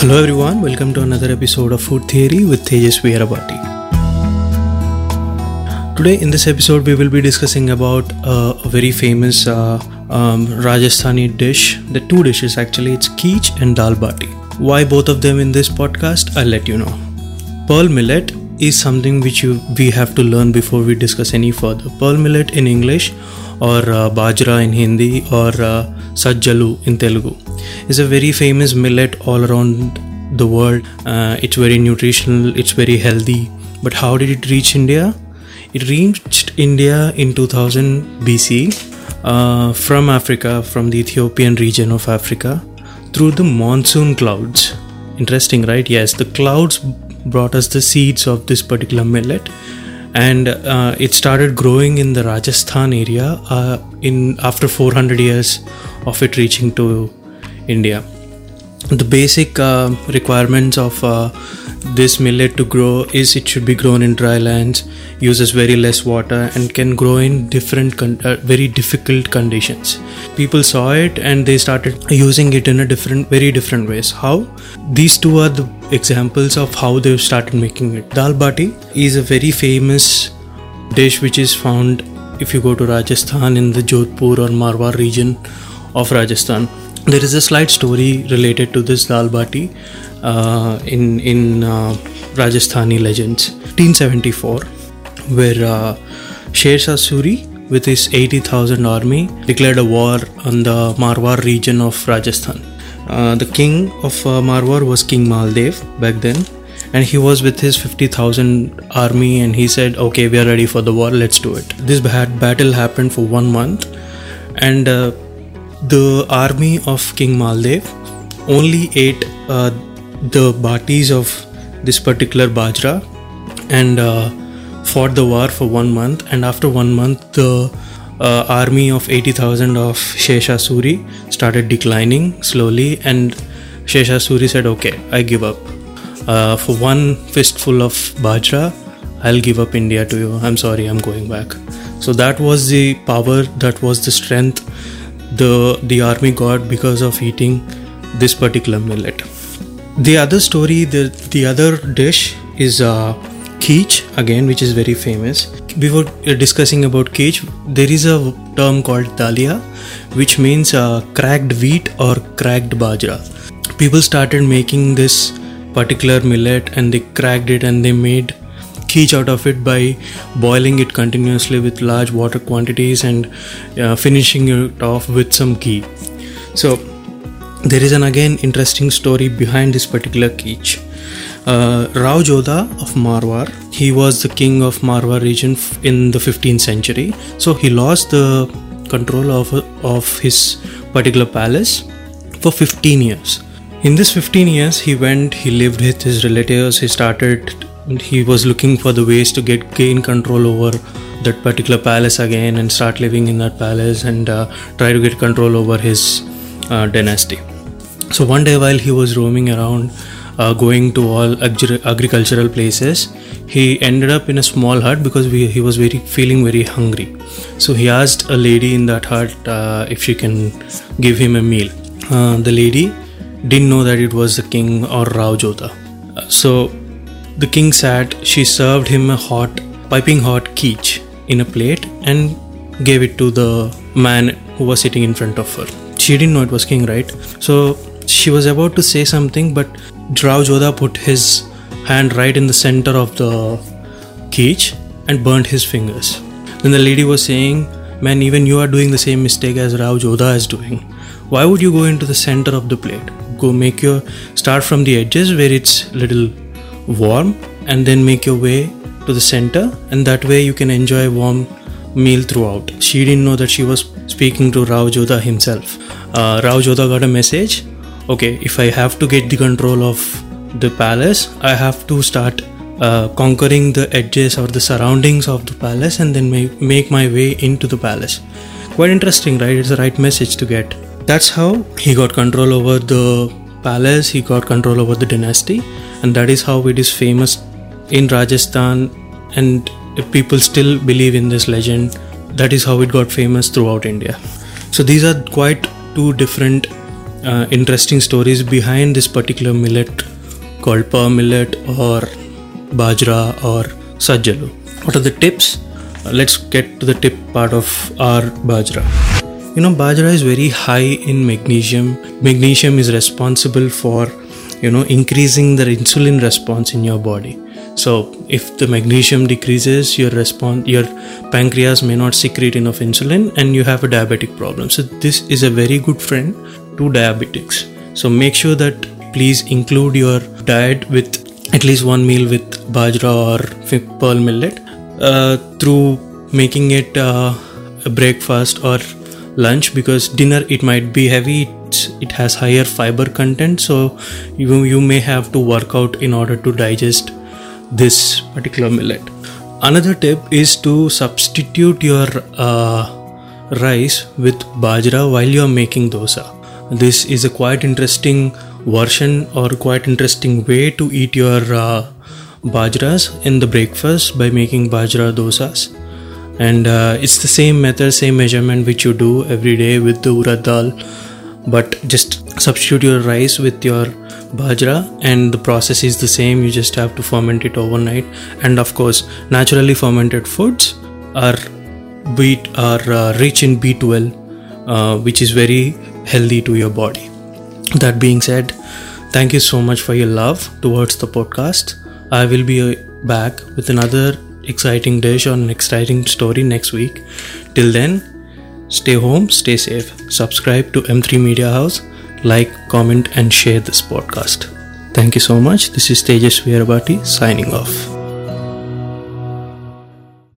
Hello everyone, welcome to another episode of Food Theory with Tejas Veerabati. Today in this episode we will be discussing about uh, a very famous uh, um, Rajasthani dish, the two dishes actually, it's keech and dal bati. Why both of them in this podcast? I'll let you know. Pearl millet is something which you, we have to learn before we discuss any further. Pearl millet in English or uh, bajra in Hindi or uh, sajjalu in Telugu is a very famous millet all around the world. Uh, it's very nutritional, it's very healthy. But how did it reach India? It reached India in 2000 BC uh, from Africa, from the Ethiopian region of Africa, through the monsoon clouds. Interesting, right? Yes, the clouds brought us the seeds of this particular millet and uh, it started growing in the Rajasthan area uh, in after 400 years of it reaching to India. The basic uh, requirements of uh, this millet to grow is it should be grown in dry lands, uses very less water, and can grow in different, con- uh, very difficult conditions. People saw it and they started using it in a different, very different ways. How? These two are the examples of how they've started making it. Dal bati is a very famous dish which is found if you go to Rajasthan in the Jodhpur or Marwar region of Rajasthan. There is a slight story related to this dal bati uh, in in uh, Rajasthani legends. 1874, where uh, Sher Shah Suri with his 80,000 army declared a war on the Marwar region of Rajasthan. Uh, the king of uh, Marwar was King Maldev back then, and he was with his 50,000 army and he said, Okay, we are ready for the war, let's do it. This battle happened for one month, and uh, the army of King Maldev only ate uh, the batis of this particular bajra and uh, fought the war for one month. And after one month, the uh, army of 80,000 of Sher Shah Suri started declining slowly, and Sher Shah Suri said, Okay, I give up. Uh, for one fistful of bajra, I'll give up India to you. I'm sorry, I'm going back. So that was the power, that was the strength the the army got because of eating this particular millet. The other story, the the other dish is uh, keech again, which is very famous. Before discussing about keech, there is a term called dalia, which means uh, cracked wheat or cracked bajra. People started making this particular millet and they cracked it and they made keech out of it by boiling it continuously with large water quantities and uh, finishing it off with some ghee. So there is an again interesting story behind this particular keech. Uh, Rao Jodha of Marwar, he was the king of Marwar region in the 15th century. So he lost the control of, of his particular palace for 15 years. In this 15 years, he went, he lived with his relatives, he started he was looking for the ways to get gain control over that particular palace again and start living in that palace and uh, try to get control over his uh, dynasty. So one day while he was roaming around uh, going to all agri- agricultural places he ended up in a small hut because we, he was very feeling very hungry. So he asked a lady in that hut uh, if she can give him a meal. Uh, the lady didn't know that it was the king or rao jodha so the king sat, she served him a hot, piping hot keech in a plate and gave it to the man who was sitting in front of her. She didn't know it was king, right? So she was about to say something, but Rao Jodha put his hand right in the center of the keech and burnt his fingers. Then the lady was saying, Man, even you are doing the same mistake as Rao Jodha is doing. Why would you go into the center of the plate? Go make your start from the edges where it's little warm and then make your way to the center and that way you can enjoy a warm meal throughout. She didn't know that she was speaking to rao jodha himself. Uh, rao jodha got a message okay if i have to get the control of the palace i have to start uh, conquering the edges or the surroundings of the palace and then make, make my way into the palace. Quite interesting right? It's the right message to get. That's how he got control over the palace he got control over the dynasty and that is how it is famous in Rajasthan and people still believe in this legend that is how it got famous throughout India so these are quite two different uh, interesting stories behind this particular millet called pearl millet or bajra or sajjalu. What are the tips? Uh, let's get to the tip part of our bajra. You know, bajra is very high in magnesium. Magnesium is responsible for you know increasing the insulin response in your body. So if the magnesium decreases your response your pancreas may not secrete enough insulin and you have a diabetic problem. So this is a very good friend to diabetics. So make sure that please include your diet with at least one meal with bajra or pearl millet uh, through making it uh, a breakfast or lunch because dinner it might be heavy. It has higher fiber content so you, you may have to work out in order to digest this particular millet. Another tip is to substitute your uh, rice with bajra while you are making dosa. This is a quite interesting version or quite interesting way to eat your uh, bajras in the breakfast by making bajra dosas and uh, it's the same method same measurement which you do every day with the urad dal. But just substitute your rice with your bajra and the process is the same. You just have to ferment it overnight. And of course naturally fermented foods are are uh, rich in b12 uh, which is very healthy to your body. That being said thank you so much for your love towards the podcast. I will be uh, back with another exciting dish or an exciting story next week. Till then, stay home, stay safe. Subscribe to M3 Media House, like, comment, and share this podcast. Thank you so much. This is Tejas Veerabati signing off.